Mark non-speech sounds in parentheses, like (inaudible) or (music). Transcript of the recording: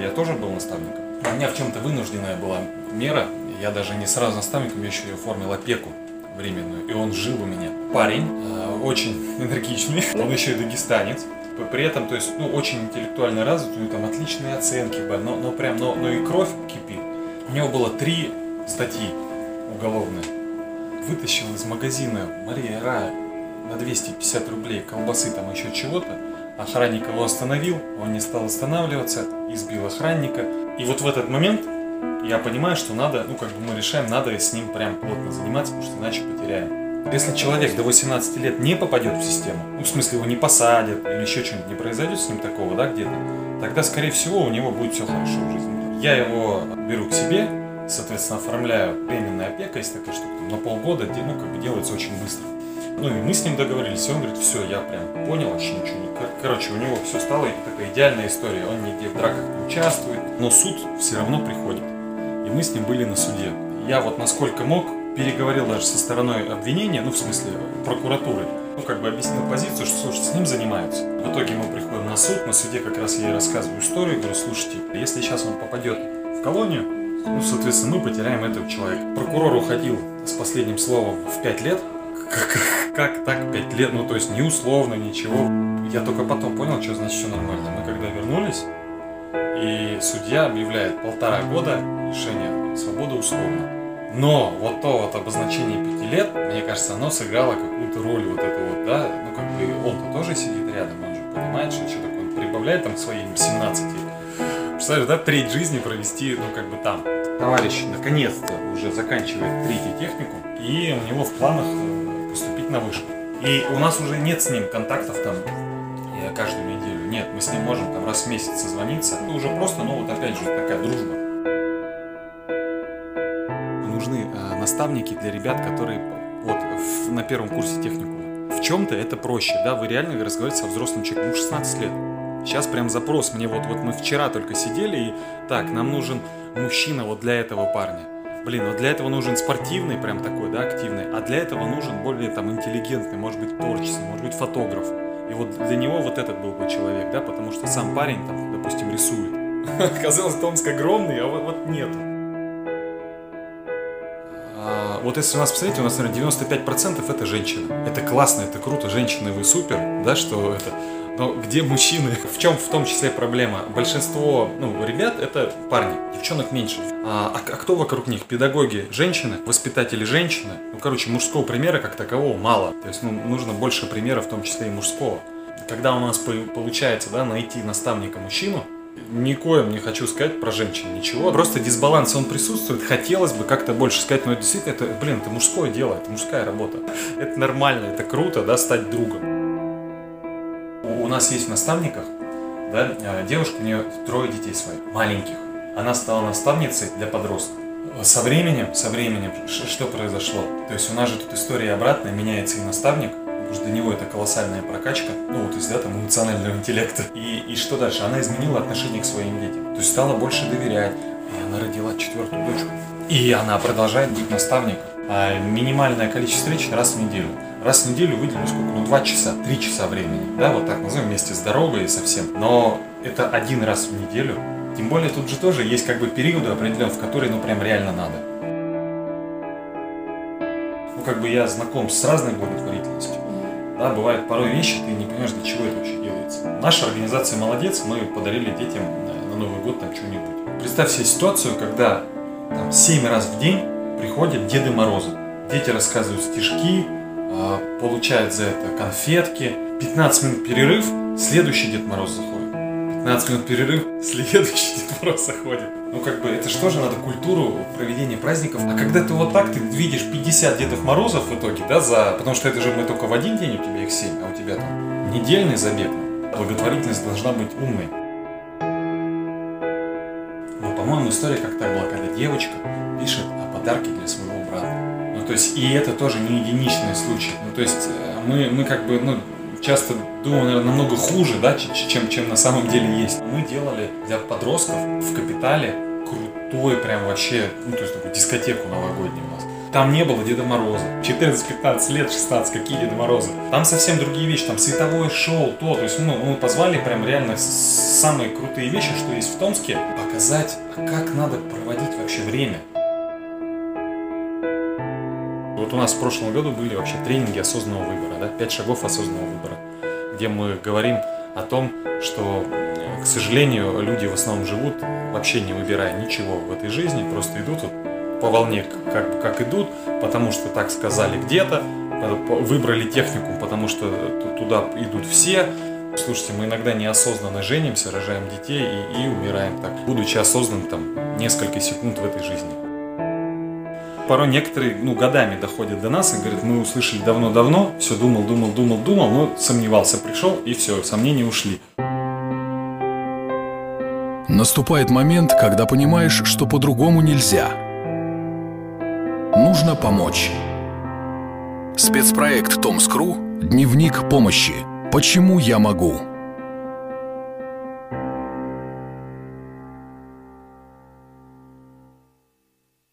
Я тоже был наставником. У меня в чем-то вынужденная была мера. Я даже не сразу наставником, я еще и оформил опеку временную. И он жил у меня. Парень, э, очень (laughs) энергичный, (laughs) он еще и дагестанец. При этом, то есть, ну, очень интеллектуально развит, у него там отличные оценки, но, но прям, но, но и кровь кипит. У него было три статьи уголовные. Вытащил из магазина Мария Ра на 250 рублей колбасы, там еще чего-то. Охранник его остановил, он не стал останавливаться, избил охранника. И вот в этот момент я понимаю, что надо, ну как бы мы решаем, надо с ним прям плотно заниматься, потому что иначе потеряем. Если человек до 18 лет не попадет в систему, ну в смысле его не посадят или еще что-нибудь не произойдет с ним такого, да, где-то, тогда, скорее всего, у него будет все хорошо в жизни. Я его беру к себе, соответственно, оформляю временная опека, есть такая штука, на полгода, ну, как бы делается очень быстро. Ну, и мы с ним договорились, и он говорит, все, я прям понял, вообще ничего не... Короче, у него все стало такая идеальная история, он нигде в драках не участвует, но суд все равно приходит. И мы с ним были на суде. Я вот насколько мог, переговорил даже со стороной обвинения, ну, в смысле, прокуратуры, ну, как бы объяснил позицию, что, слушайте, с ним занимаются. В итоге мы приходим на суд, на суде как раз я рассказываю историю, говорю, слушайте, если сейчас он попадет в колонию, ну, соответственно, мы потеряем этого человека. Прокурор уходил с последним словом в 5 лет. Как, (laughs) как так 5 лет? Ну, то есть не условно, ничего. Я только потом понял, что значит все нормально. Мы когда вернулись, и судья объявляет полтора года лишения свободы условно. Но вот то вот обозначение пяти лет, мне кажется, оно сыграло какую-то роль вот это вот, да, ну как бы он-то тоже сидит рядом, он же понимает, что что такое, он прибавляет там своим 17 Представляешь, да, треть жизни провести, ну, как бы там. Товарищ, наконец-то, уже заканчивает третий техникум, и у него в планах э, на вышку. И у нас уже нет с ним контактов там я каждую неделю. Нет, мы с ним можем там раз в месяц созвониться. Ну, уже просто, ну, вот опять же, такая дружба. Нужны э, наставники для ребят, которые вот в, на первом курсе техникума. В чем-то это проще, да, вы реально разговариваете со взрослым человеком, ну, 16 лет. Сейчас прям запрос мне вот, вот мы вчера только сидели и так, нам нужен мужчина вот для этого парня. Блин, вот для этого нужен спортивный, прям такой, да, активный, а для этого нужен более там интеллигентный, может быть, творческий, может быть, фотограф. И вот для него вот этот был бы человек, да, потому что сам парень там, допустим, рисует. (laughs) Казалось, Томск огромный, а вот, вот нету. А, вот если у нас, посмотрите, у нас, наверное, 95% это женщина. Это классно, это круто, женщины, вы супер, да, что это но где мужчины? В чем в том числе проблема? Большинство ну, ребят это парни, девчонок меньше. А, а, а кто вокруг них? Педагоги женщины, воспитатели женщины. Ну, короче, мужского примера как такового мало. То есть ну, нужно больше примеров, в том числе и мужского. Когда у нас получается да, найти наставника мужчину, Никоим не хочу сказать про женщин ничего. Просто дисбаланс, он присутствует. Хотелось бы как-то больше сказать, но действительно, это, блин, это мужское дело, это мужская работа. (laughs) Это нормально, это круто, да, стать другом у нас есть в наставниках, да, а, девушка, у нее трое детей своих, маленьких. Она стала наставницей для подростков. Со временем, со временем, что произошло? То есть у нас же тут история обратная, меняется и наставник, потому что для него это колоссальная прокачка, ну вот из да, там, эмоционального интеллекта. И, и что дальше? Она изменила отношение к своим детям. То есть стала больше доверять, и она родила четвертую дочку. И она продолжает быть наставником. А минимальное количество встреч раз в неделю. Раз в неделю выделю сколько? Ну, два часа, три часа времени. Да, вот так назовем вместе с дорогой и совсем. Но это один раз в неделю. Тем более тут же тоже есть как бы периоды определенные, в которые ну прям реально надо. Ну как бы я знаком с разной благотворительностью. Да, бывают порой вещи, ты не понимаешь, для чего это вообще делается. Наша организация молодец, мы подарили детям на Новый год там что-нибудь. Представь себе ситуацию, когда там 7 раз в день приходят Деды Морозы. Дети рассказывают стишки, а, получают за это конфетки. 15 минут перерыв, следующий Дед Мороз заходит. 15 минут перерыв, следующий Дед Мороз заходит. Ну, как бы, это же надо культуру проведения праздников? А когда ты вот так, ты видишь 50 Дедов Морозов в итоге, да, за... потому что это же мы только в один день, у тебя их 7, а у тебя там недельный забег. Благотворительность должна быть умной. Но, по-моему, история как так была, когда девочка пишет подарки для своего. Ну, то есть, и это тоже не единичный случай. Ну, то есть, э, мы, мы как бы, ну, часто думаем, наверное, намного хуже, да, чем, чем на самом деле есть. Мы делали для подростков в Капитале крутой прям вообще, ну, то есть, такую дискотеку новогоднюю у нас. Там не было Деда Мороза. 14-15 лет, 16, какие Деда Морозы? Там совсем другие вещи, там световое шоу, то. То есть, ну, мы позвали прям реально самые крутые вещи, что есть в Томске, показать, как надо проводить вообще время. Вот у нас в прошлом году были вообще тренинги осознанного выбора, да, пять шагов осознанного выбора, где мы говорим о том, что, к сожалению, люди в основном живут вообще не выбирая ничего в этой жизни, просто идут вот по волне, как, как идут, потому что так сказали где-то, выбрали технику, потому что туда идут все. Слушайте, мы иногда неосознанно женимся, рожаем детей и, и умираем так, будучи осознанным там несколько секунд в этой жизни. Порой некоторые, ну, годами доходят до нас и говорят, мы услышали давно-давно, все думал, думал, думал, думал, но сомневался, пришел и все, сомнения ушли. Наступает момент, когда понимаешь, что по-другому нельзя – Нужно помочь. Спецпроект Томскру «Дневник помощи. Почему я могу?»